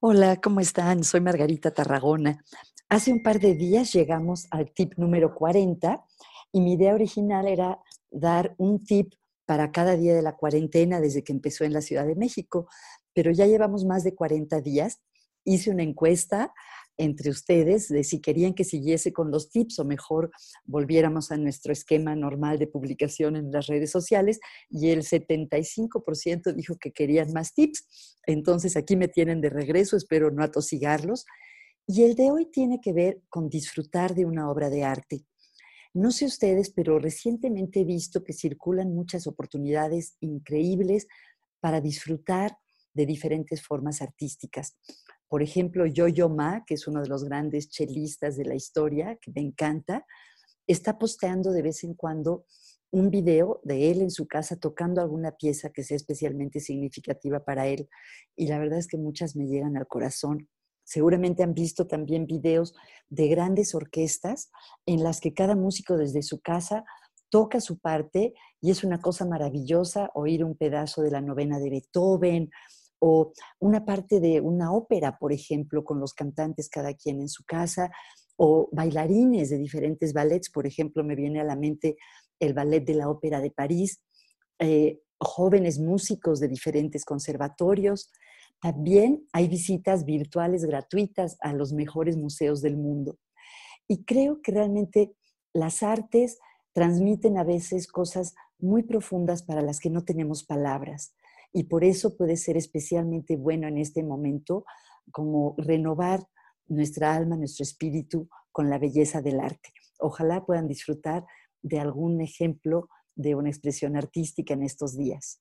Hola, ¿cómo están? Soy Margarita Tarragona. Hace un par de días llegamos al tip número 40 y mi idea original era dar un tip para cada día de la cuarentena desde que empezó en la Ciudad de México, pero ya llevamos más de 40 días. Hice una encuesta entre ustedes de si querían que siguiese con los tips o mejor volviéramos a nuestro esquema normal de publicación en las redes sociales y el 75% dijo que querían más tips. Entonces aquí me tienen de regreso, espero no atosigarlos. Y el de hoy tiene que ver con disfrutar de una obra de arte. No sé ustedes, pero recientemente he visto que circulan muchas oportunidades increíbles para disfrutar de diferentes formas artísticas. Por ejemplo, Yo-Yo Ma, que es uno de los grandes chelistas de la historia, que me encanta, está posteando de vez en cuando un video de él en su casa tocando alguna pieza que sea especialmente significativa para él. Y la verdad es que muchas me llegan al corazón. Seguramente han visto también videos de grandes orquestas en las que cada músico desde su casa toca su parte y es una cosa maravillosa oír un pedazo de la novena de Beethoven o una parte de una ópera, por ejemplo, con los cantantes cada quien en su casa, o bailarines de diferentes ballets, por ejemplo, me viene a la mente el ballet de la Ópera de París, eh, jóvenes músicos de diferentes conservatorios. También hay visitas virtuales gratuitas a los mejores museos del mundo. Y creo que realmente las artes transmiten a veces cosas muy profundas para las que no tenemos palabras y por eso puede ser especialmente bueno en este momento como renovar nuestra alma, nuestro espíritu con la belleza del arte. Ojalá puedan disfrutar de algún ejemplo de una expresión artística en estos días.